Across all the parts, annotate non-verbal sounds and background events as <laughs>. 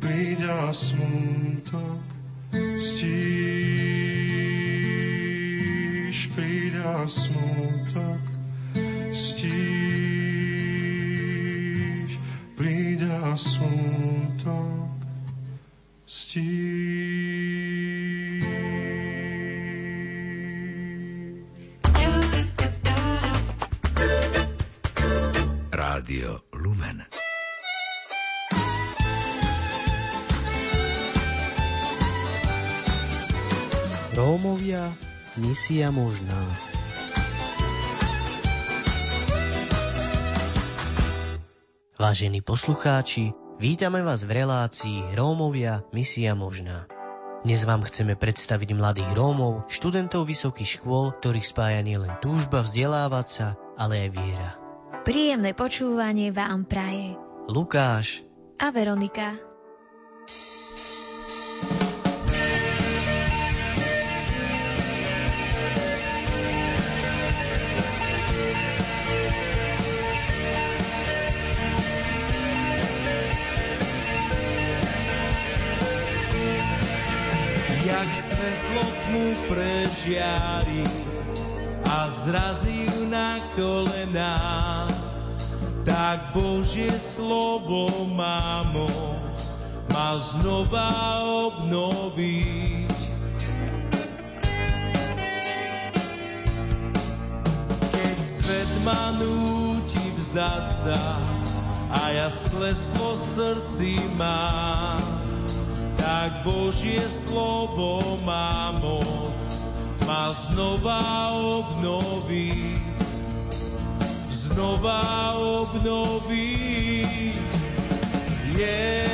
príď a smutok stíš, príď smutok stíš, misia možná. Vážení poslucháči, vítame vás v relácii Rómovia, misia možná. Dnes vám chceme predstaviť mladých Rómov, študentov vysokých škôl, ktorých spája nielen túžba vzdelávať sa, ale aj viera. Príjemné počúvanie vám praje Lukáš a Veronika. Jak svetlo tmu prežiari a zrazí na kolená. Tak Božie slovo má moc ma znova obnoviť. Keď svet ma núti vzdať sa a ja skleslo srdci mám, tak Božie slovo má moc ma znova obnoví, znova obnoví. Ježiš,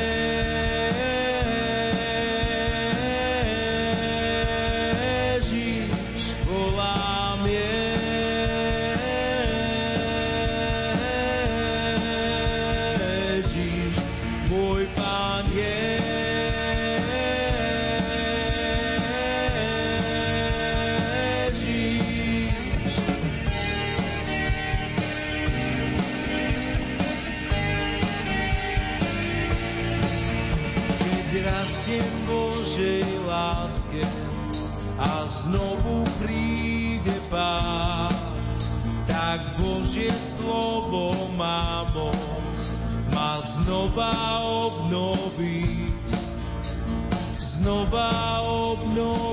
pád, tak Božie slovo má moc ma znova obnoviť, znova obnoviť.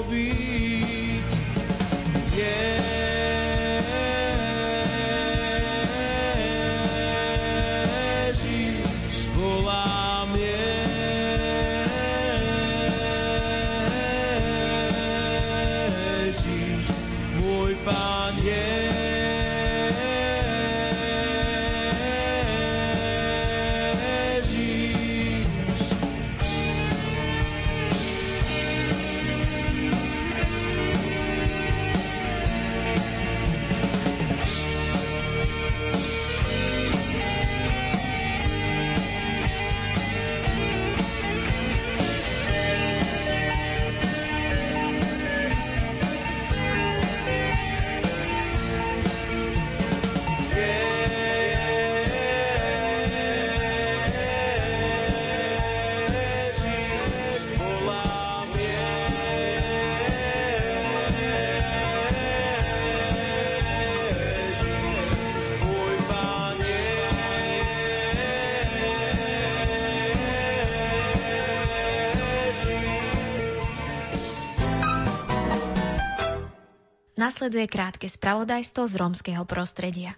Nasleduje krátke spravodajstvo z rómskeho prostredia.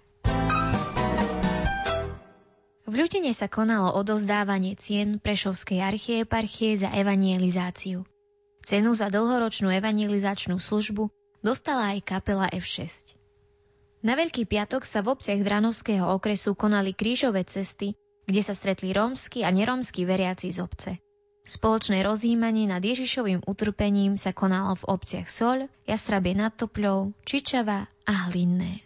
V Ľutine sa konalo odovzdávanie cien Prešovskej archieparchie za evangelizáciu. Cenu za dlhoročnú evangelizačnú službu dostala aj kapela F6. Na Veľký piatok sa v obciach Dranovského okresu konali krížové cesty, kde sa stretli rómsky a nerómsky veriaci z obce. Spoločné rozjímanie nad Ježišovým utrpením sa konalo v obciach Soľ, Jastrabie nad Topľou, Čičava a Hlinné.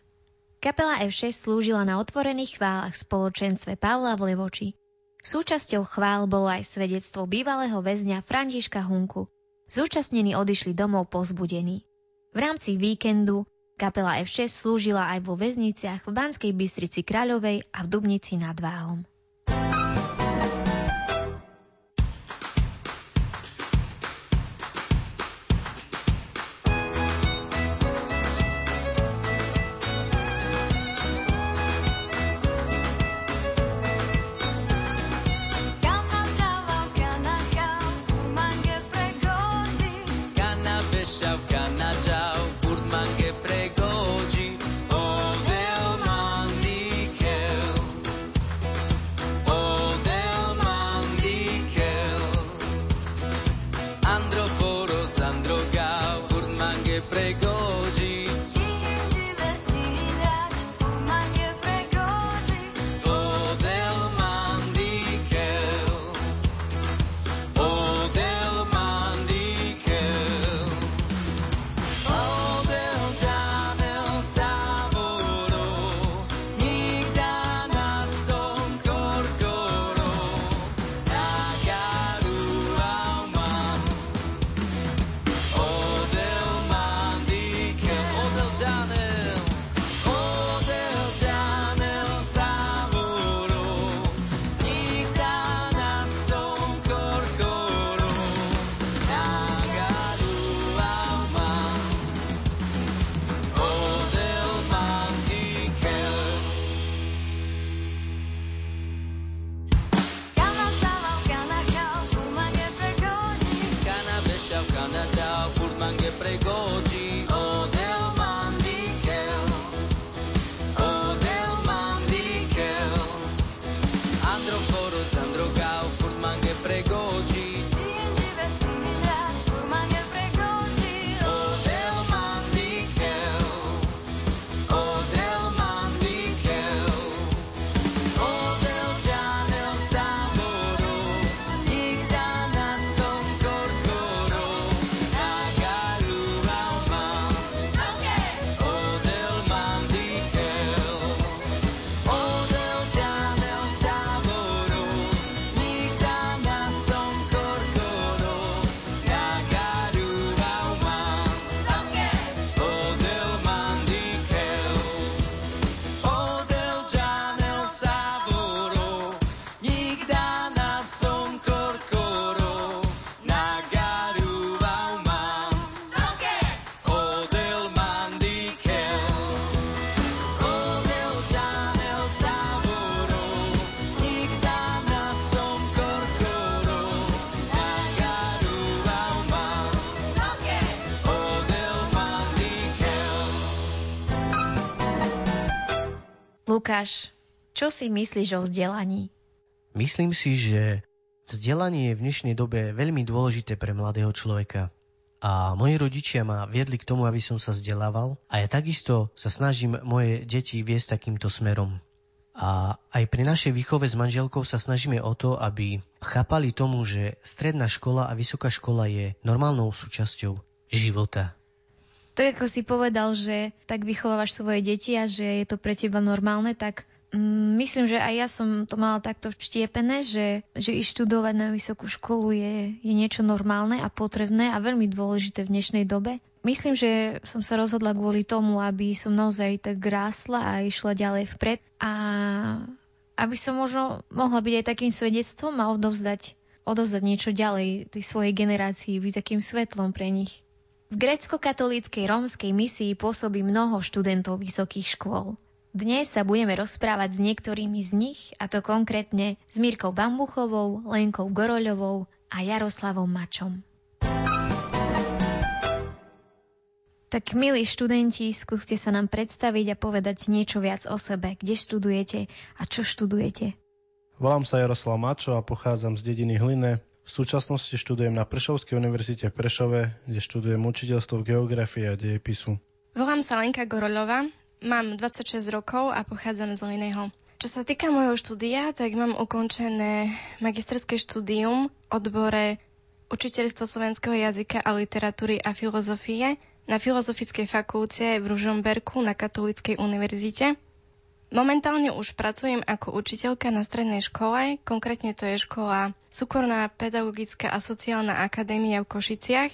Kapela F6 slúžila na otvorených chválach spoločenstve Pavla v Levoči. Súčasťou chvál bolo aj svedectvo bývalého väzňa Františka Hunku. Zúčastnení odišli domov pozbudení. V rámci víkendu kapela F6 slúžila aj vo väzniciach v Banskej Bystrici Kráľovej a v Dubnici nad Váhom. furman que pregó Lukáš, čo si myslíš o vzdelaní? Myslím si, že vzdelanie je v dnešnej dobe veľmi dôležité pre mladého človeka. A moji rodičia ma viedli k tomu, aby som sa vzdelával a ja takisto sa snažím moje deti viesť takýmto smerom. A aj pri našej výchove s manželkou sa snažíme o to, aby chápali tomu, že stredná škola a vysoká škola je normálnou súčasťou života tak ako si povedal, že tak vychovávaš svoje deti a že je to pre teba normálne, tak mm, myslím, že aj ja som to mala takto vštiepené, že, že ísť študovať na vysokú školu je, je niečo normálne a potrebné a veľmi dôležité v dnešnej dobe. Myslím, že som sa rozhodla kvôli tomu, aby som naozaj tak rásla a išla ďalej vpred a aby som možno mohla byť aj takým svedectvom a odovzdať, odovzdať niečo ďalej tej svojej generácii, byť takým svetlom pre nich. V grécko-katolíckej rómskej misii pôsobí mnoho študentov vysokých škôl. Dnes sa budeme rozprávať s niektorými z nich, a to konkrétne s Mírkou Bambuchovou, Lenkou Goroľovou a Jaroslavom Mačom. Tak milí študenti, skúste sa nám predstaviť a povedať niečo viac o sebe. Kde študujete a čo študujete? Volám sa Jaroslav Mačo a pochádzam z dediny Hline, v súčasnosti študujem na Prešovskej univerzite v Prešove, kde študujem učiteľstvo v geografii a dejepisu. Volám sa Lenka Goroľová, mám 26 rokov a pochádzam z Liného. Čo sa týka môjho štúdia, tak mám ukončené magisterské štúdium odbore učiteľstvo slovenského jazyka a literatúry a filozofie na Filozofickej fakulte v Ružomberku na Katolíckej univerzite. Momentálne už pracujem ako učiteľka na strednej škole, konkrétne to je škola Súkorná pedagogická a sociálna akadémia v Košiciach.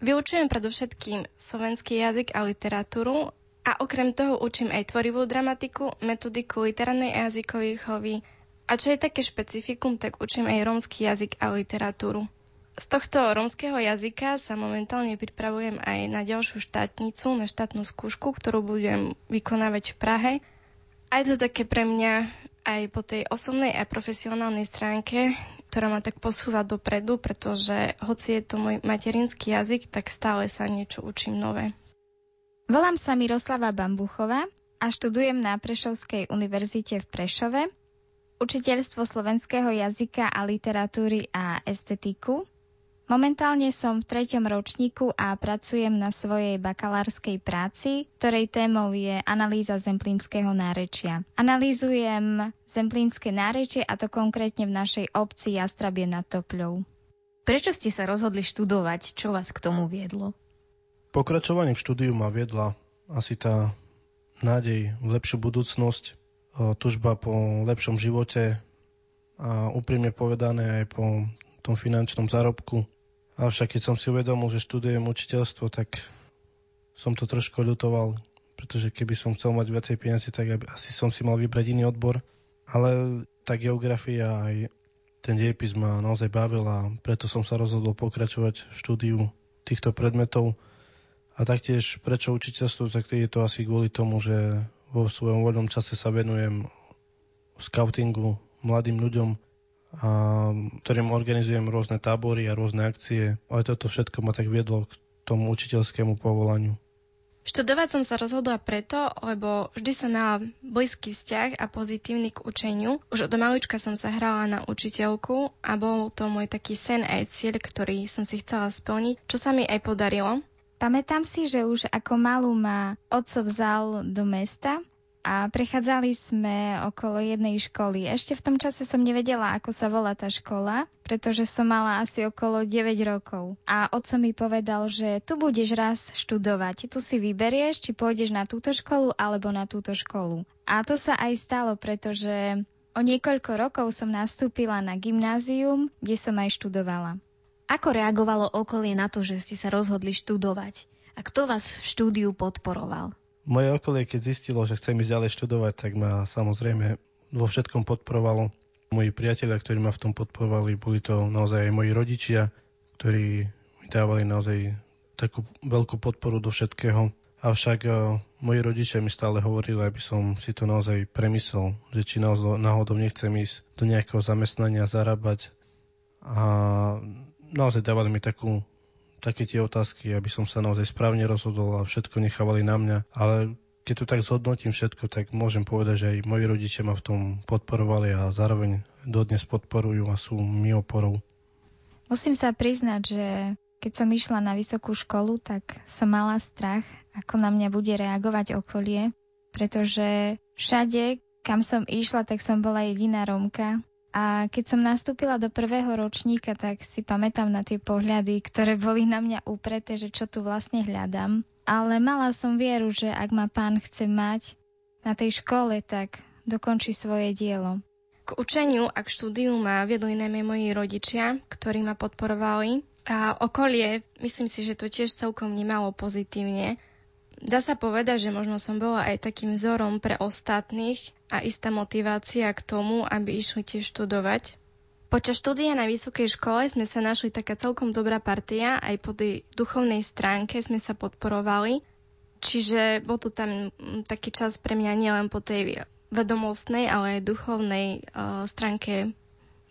Vyučujem predovšetkým slovenský jazyk a literatúru a okrem toho učím aj tvorivú dramatiku, metodiku literárnej a jazykovej chovy a čo je také špecifikum, tak učím aj rómsky jazyk a literatúru. Z tohto rómskeho jazyka sa momentálne pripravujem aj na ďalšiu štátnicu, na štátnu skúšku, ktorú budem vykonávať v Prahe aj to také pre mňa aj po tej osobnej a profesionálnej stránke, ktorá ma tak posúva dopredu, pretože hoci je to môj materinský jazyk, tak stále sa niečo učím nové. Volám sa Miroslava Bambuchová a študujem na Prešovskej univerzite v Prešove učiteľstvo slovenského jazyka a literatúry a estetiku. Momentálne som v treťom ročníku a pracujem na svojej bakalárskej práci, ktorej témou je analýza zemplínskeho nárečia. Analýzujem zemplínske nárečie a to konkrétne v našej obci Jastrabie nad Topľou. Prečo ste sa rozhodli študovať? Čo vás k tomu viedlo? Pokračovanie k štúdiu ma viedla asi tá nádej v lepšiu budúcnosť, tužba po lepšom živote a úprimne povedané aj po tom finančnom zárobku Avšak keď som si uvedomil, že študujem učiteľstvo, tak som to trošku ľutoval, pretože keby som chcel mať viacej peniazy, tak asi som si mal vybrať iný odbor. Ale tá geografia aj ten dejepis ma naozaj bavil a preto som sa rozhodol pokračovať v štúdiu týchto predmetov. A taktiež prečo učiteľstvo, tak je to asi kvôli tomu, že vo svojom voľnom čase sa venujem scoutingu mladým ľuďom, a ktorým organizujem rôzne tábory a rôzne akcie. A toto všetko ma tak viedlo k tomu učiteľskému povolaniu. Študovať som sa rozhodla preto, lebo vždy som mala blízky vzťah a pozitívny k učeniu. Už od malička som sa hrala na učiteľku a bol to môj taký sen aj cieľ, ktorý som si chcela splniť, čo sa mi aj podarilo. Pamätám si, že už ako malú ma otco vzal do mesta a prechádzali sme okolo jednej školy. Ešte v tom čase som nevedela, ako sa volá tá škola, pretože som mala asi okolo 9 rokov. A otco mi povedal, že tu budeš raz študovať. Tu si vyberieš, či pôjdeš na túto školu alebo na túto školu. A to sa aj stalo, pretože o niekoľko rokov som nastúpila na gymnázium, kde som aj študovala. Ako reagovalo okolie na to, že ste sa rozhodli študovať? A kto vás v štúdiu podporoval? Moje okolie, keď zistilo, že chcem ísť ďalej študovať, tak ma samozrejme vo všetkom podporovalo. Moji priatelia, ktorí ma v tom podporovali, boli to naozaj aj moji rodičia, ktorí mi dávali naozaj takú veľkú podporu do všetkého. Avšak uh, moji rodičia mi stále hovorili, aby som si to naozaj premyslel, že či náhodou nechcem ísť do nejakého zamestnania, zarábať. A naozaj dávali mi takú také tie otázky, aby som sa naozaj správne rozhodol a všetko nechávali na mňa. Ale keď to tak zhodnotím všetko, tak môžem povedať, že aj moji rodičia ma v tom podporovali a zároveň dodnes podporujú a sú mi oporou. Musím sa priznať, že keď som išla na vysokú školu, tak som mala strach, ako na mňa bude reagovať okolie, pretože všade, kam som išla, tak som bola jediná Rómka a keď som nastúpila do prvého ročníka, tak si pamätám na tie pohľady, ktoré boli na mňa úpreté, že čo tu vlastne hľadám. Ale mala som vieru, že ak ma pán chce mať na tej škole, tak dokončí svoje dielo. K učeniu a k štúdiu ma viedli najmä moji rodičia, ktorí ma podporovali. A okolie, myslím si, že to tiež celkom vnímalo pozitívne. Dá sa povedať, že možno som bola aj takým vzorom pre ostatných a istá motivácia k tomu, aby išli tiež študovať. Počas štúdia na vysokej škole sme sa našli taká celkom dobrá partia, aj po tej duchovnej stránke sme sa podporovali, čiže bol tu tam taký čas pre mňa nielen po tej vedomostnej, ale aj duchovnej uh, stránke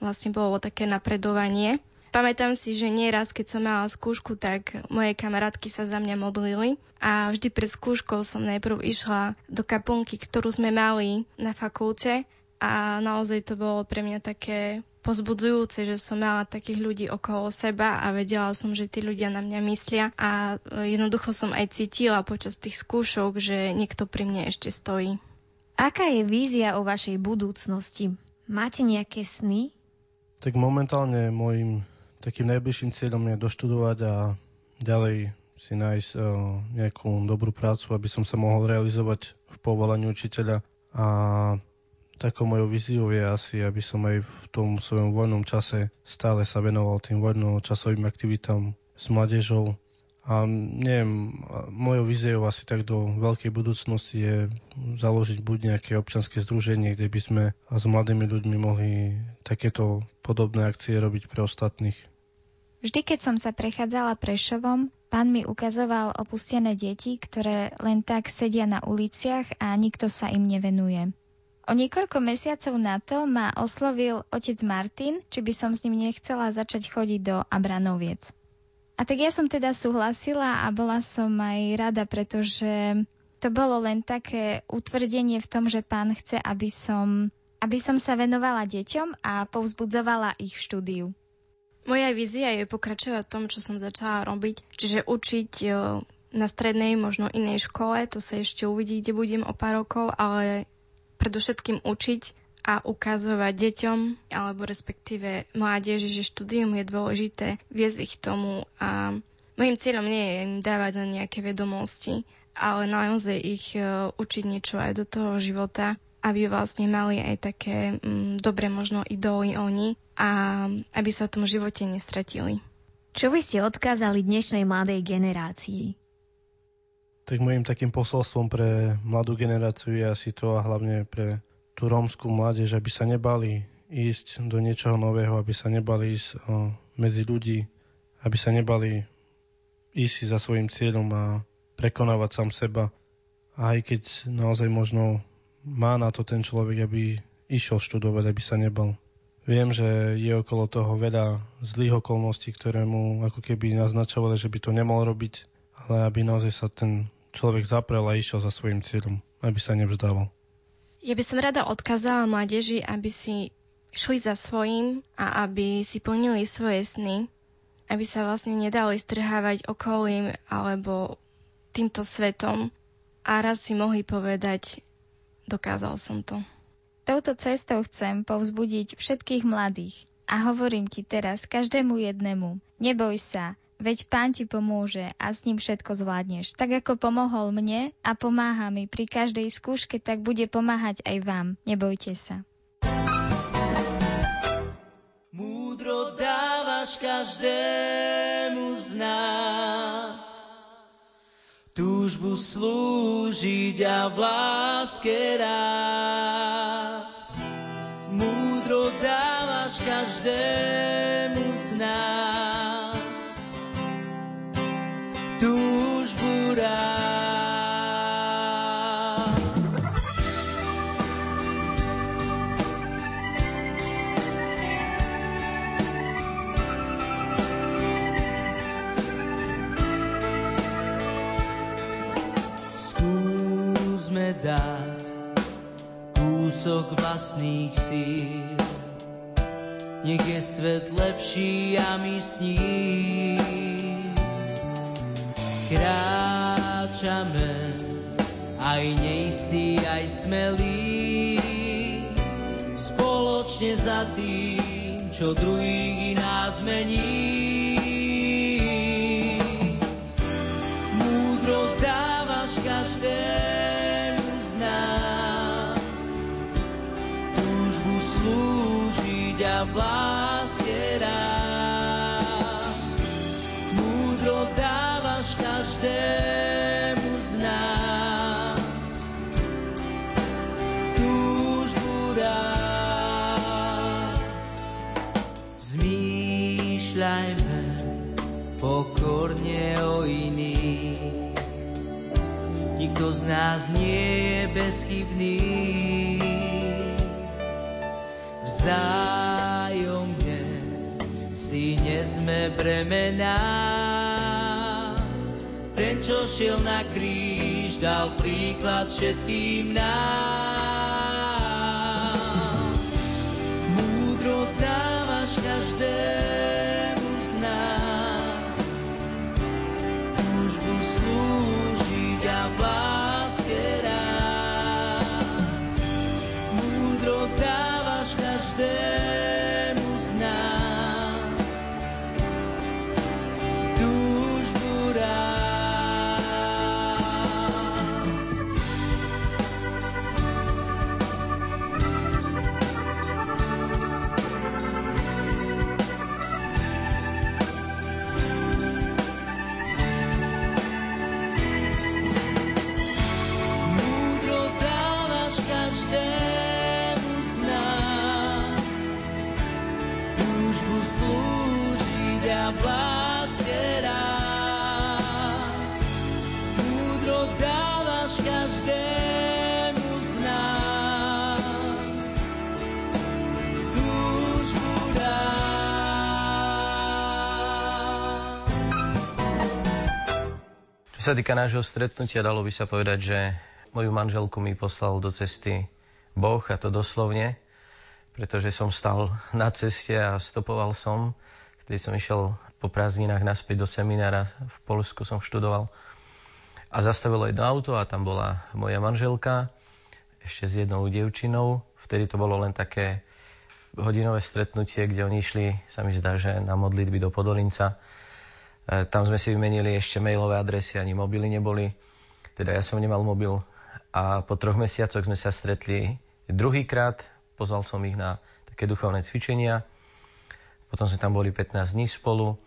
vlastne bolo také napredovanie. Pamätám si, že nieraz, keď som mala skúšku, tak moje kamarátky sa za mňa modlili a vždy pred skúškou som najprv išla do kaplnky, ktorú sme mali na fakulte a naozaj to bolo pre mňa také pozbudzujúce, že som mala takých ľudí okolo seba a vedela som, že tí ľudia na mňa myslia a jednoducho som aj cítila počas tých skúšok, že niekto pri mne ešte stojí. Aká je vízia o vašej budúcnosti? Máte nejaké sny? Tak momentálne môjim takým najbližším cieľom je doštudovať a ďalej si nájsť uh, nejakú dobrú prácu, aby som sa mohol realizovať v povolaní učiteľa a takou mojou víziou je asi, aby som aj v tom svojom voľnom čase stále sa venoval tým voľnočasovým aktivitám s mládežou. A neviem, mojou víziou asi tak do veľkej budúcnosti je založiť buď nejaké občanské združenie, kde by sme s mladými ľuďmi mohli takéto podobné akcie robiť pre ostatných. Vždy, keď som sa prechádzala Prešovom, pán mi ukazoval opustené deti, ktoré len tak sedia na uliciach a nikto sa im nevenuje. O niekoľko mesiacov na to ma oslovil otec Martin, či by som s ním nechcela začať chodiť do Abranoviec. A tak ja som teda súhlasila a bola som aj rada, pretože to bolo len také utvrdenie v tom, že pán chce, aby som, aby som sa venovala deťom a povzbudzovala ich štúdiu. Moja vízia je pokračovať v tom, čo som začala robiť, čiže učiť e, na strednej, možno inej škole, to sa ešte uvidí, kde budem o pár rokov, ale predovšetkým učiť a ukazovať deťom, alebo respektíve mládeži, že štúdium je dôležité, viesť ich tomu a mojim cieľom nie je im dávať len nejaké vedomosti, ale naozaj ich uh, učiť niečo aj do toho života, aby vlastne mali aj také um, dobre možno idoly oni a aby sa v tom živote nestratili. Čo by ste odkázali dnešnej mladej generácii? Tak môjim takým posolstvom pre mladú generáciu je asi to a hlavne pre tú rómskú mládež, aby sa nebali ísť do niečoho nového, aby sa nebali ísť o, medzi ľudí, aby sa nebali ísť za svojim cieľom a prekonávať sám seba. Aj keď naozaj možno má na to ten človek, aby išiel študovať, aby sa nebal. Viem, že je okolo toho veľa zlých okolností, ktoré mu ako keby naznačovali, že by to nemal robiť, ale aby naozaj sa ten človek zaprel a išiel za svojim cieľom, aby sa nevzdával. Ja by som rada odkázala mládeži, aby si šli za svojím a aby si plnili svoje sny, aby sa vlastne nedali strhávať okolím alebo týmto svetom. A raz si mohli povedať, dokázal som to. Touto cestou chcem povzbudiť všetkých mladých. A hovorím ti teraz každému jednému, neboj sa, veď pán ti pomôže a s ním všetko zvládneš. Tak ako pomohol mne a pomáha mi pri každej skúške, tak bude pomáhať aj vám. Nebojte sa. Múdro dávaš každému z nás túžbu slúžiť a v láske rás. Múdro dávaš každému z nás dať kúsok vlastných síl, nech je svet lepší a my s ním kráčame, aj neistý, aj smelý, spoločne za tým, čo druhých nás mení. Múdro dávaš každému slúžiť a v láske rád. Múdro dávaš každému z nás túžbu rásť. Zmýšľajme pokorne o iných. Nikto z nás nie je bezchybný. Vzájomne si nesme bremená ten, čo šiel na kríž, dal príklad všetkým nám. Sa týka nášho stretnutia, dalo by sa povedať, že moju manželku mi poslal do cesty Boh, a to doslovne, pretože som stal na ceste a stopoval som Vtedy som išiel po prázdninách naspäť do seminára, v Polsku som študoval. A zastavilo jedno auto a tam bola moja manželka, ešte s jednou dievčinou. Vtedy to bolo len také hodinové stretnutie, kde oni išli, sa mi zdá, že na modlitby do Podolinca. E, tam sme si vymenili ešte mailové adresy, ani mobily neboli. Teda ja som nemal mobil. A po troch mesiacoch sme sa stretli druhýkrát. Pozval som ich na také duchovné cvičenia. Potom sme tam boli 15 dní spolu.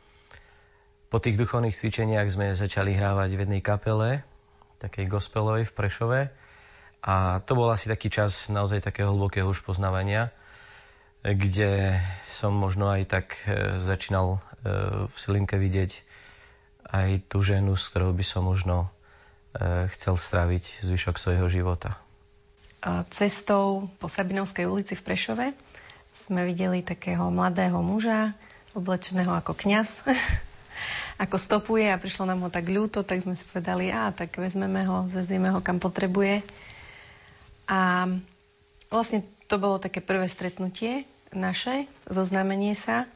Po tých duchovných cvičeniach sme začali hrávať v jednej kapele, takej gospelovej v Prešove. A to bol asi taký čas naozaj takého hlbokého už poznávania, kde som možno aj tak e, začínal v Silinke vidieť aj tú ženu, s ktorou by som možno e, chcel stráviť zvyšok svojho života. Cestou po Sabinovskej ulici v Prešove sme videli takého mladého muža, oblečeného ako kňaz, <laughs> ako stopuje a prišlo nám ho tak ľúto, tak sme si povedali, a tak vezmeme ho, zvezieme ho kam potrebuje. A vlastne to bolo také prvé stretnutie naše, zoznámenie sa,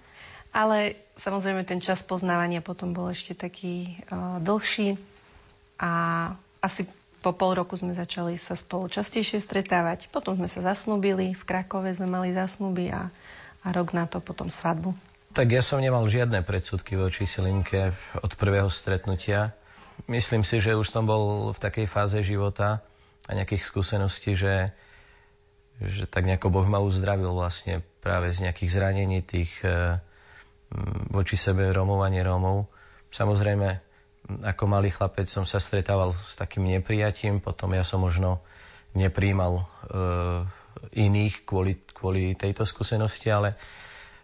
ale samozrejme ten čas poznávania potom bol ešte taký uh, dlhší a asi po pol roku sme začali sa spolu častejšie stretávať. Potom sme sa zasnúbili, v Krakove sme mali zasnúby a, a rok na to potom svadbu. Tak ja som nemal žiadne predsudky voči Silinke od prvého stretnutia. Myslím si, že už som bol v takej fáze života a nejakých skúseností, že, že tak nejako Boh ma uzdravil vlastne práve z nejakých zranení tých e, voči sebe Rómov a nerómov. Samozrejme, ako malý chlapec som sa stretával s takým neprijatím, potom ja som možno nepríjmal e, iných kvôli, kvôli tejto skúsenosti, ale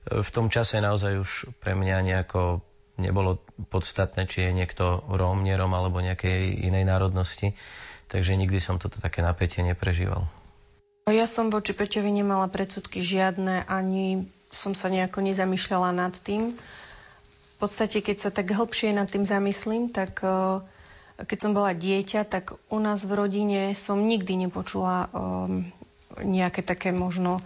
e, v tom čase naozaj už pre mňa nejako nebolo podstatné, či je niekto Róm, nerom alebo nejakej inej národnosti, takže nikdy som toto také napätie neprežíval. Ja som voči Peťovi nemala predsudky žiadne, ani som sa nejako nezamýšľala nad tým podstate, keď sa tak hĺbšie nad tým zamyslím, tak eh, keď som bola dieťa, tak u nás v rodine som nikdy nepočula um, nejaké také možno,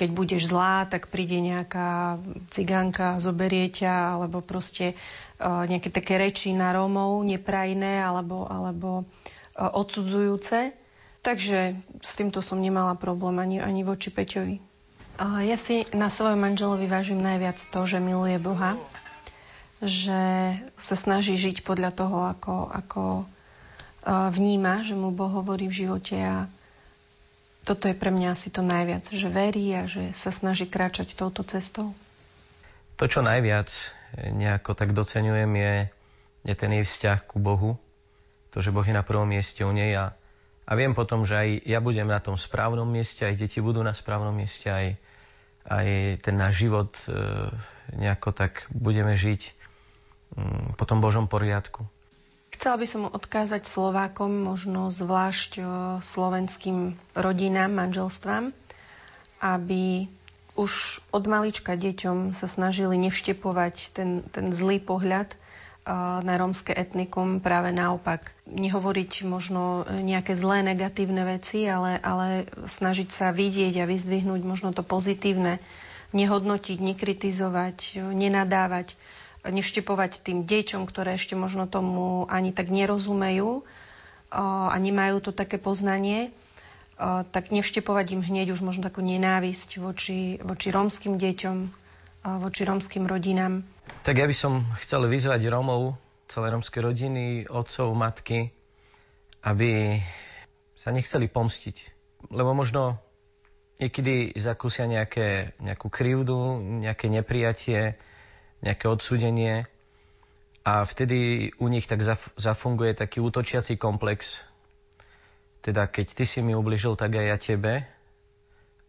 keď budeš zlá, tak príde nejaká cigánka, zoberie ťa, alebo proste uh, nejaké také reči na Rómov neprajné alebo, alebo odsudzujúce. Takže s týmto som nemala problém ani, ani voči Peťovi. Ja si na svojom manželovi vážim najviac to, že miluje Boha že sa snaží žiť podľa toho, ako, ako vníma, že mu Boh hovorí v živote a toto je pre mňa asi to najviac, že verí a že sa snaží kráčať touto cestou. To, čo najviac nejako tak doceňujem, je, je ten jej vzťah ku Bohu. To, že Boh je na prvom mieste u nej a, a viem potom, že aj ja budem na tom správnom mieste, aj deti budú na správnom mieste, aj, aj ten náš život e, nejako tak budeme žiť Mm, po tom Božom poriadku. Chcela by som odkázať Slovákom, možno zvlášť slovenským rodinám, manželstvám, aby už od malička deťom sa snažili nevštepovať ten, ten zlý pohľad na rómske etnikum, práve naopak. Nehovoriť možno nejaké zlé, negatívne veci, ale, ale snažiť sa vidieť a vyzdvihnúť možno to pozitívne, nehodnotiť, nekritizovať, nenadávať nevštepovať tým deťom, ktoré ešte možno tomu ani tak nerozumejú a nemajú to také poznanie, tak nevštepovať im hneď už možno takú nenávisť voči, voči rómskym deťom, voči rómskym rodinám. Tak ja by som chcel vyzvať Rómov, celé rómske rodiny, otcov, matky, aby sa nechceli pomstiť. Lebo možno niekedy zakúsia nejaké, nejakú krivdu, nejaké neprijatie, nejaké odsúdenie a vtedy u nich tak zafunguje taký útočiaci komplex. Teda keď ty si mi ubližil, tak aj ja tebe.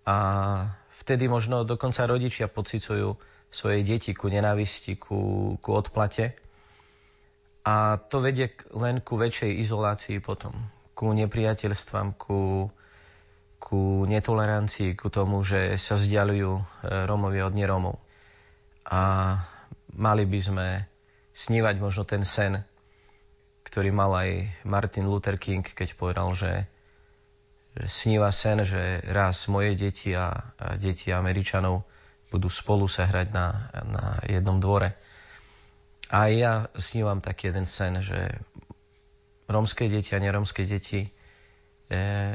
A vtedy možno dokonca rodičia pocicujú svoje deti ku nenávisti, ku, ku odplate. A to vedie len ku väčšej izolácii potom, ku nepriateľstvám, ku, ku netolerancii, ku tomu, že sa vzdialujú e, Rómovia od nerómov. A mali by sme snívať možno ten sen, ktorý mal aj Martin Luther King, keď povedal, že, že sníva sen, že raz moje deti a, a deti Američanov budú spolu sa hrať na, na jednom dvore. A ja snívam taký jeden sen, že rómske deti a neromské deti e,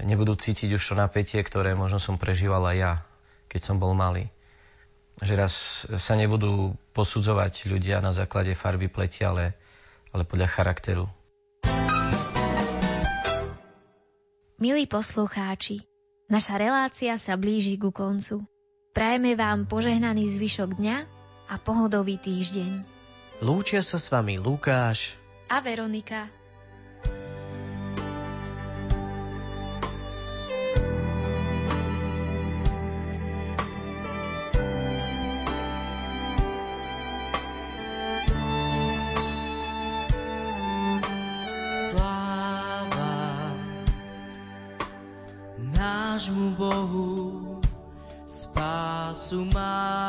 nebudú cítiť už to napätie, ktoré možno som prežíval aj ja, keď som bol malý. Že raz sa nebudú posudzovať ľudia na základe farby pleti, ale, ale podľa charakteru. Milí poslucháči, naša relácia sa blíži ku koncu. Prajeme vám požehnaný zvyšok dňa a pohodový týždeň. Lúčia sa s vami Lukáš a Veronika. Sláva nášmu Bohu sumah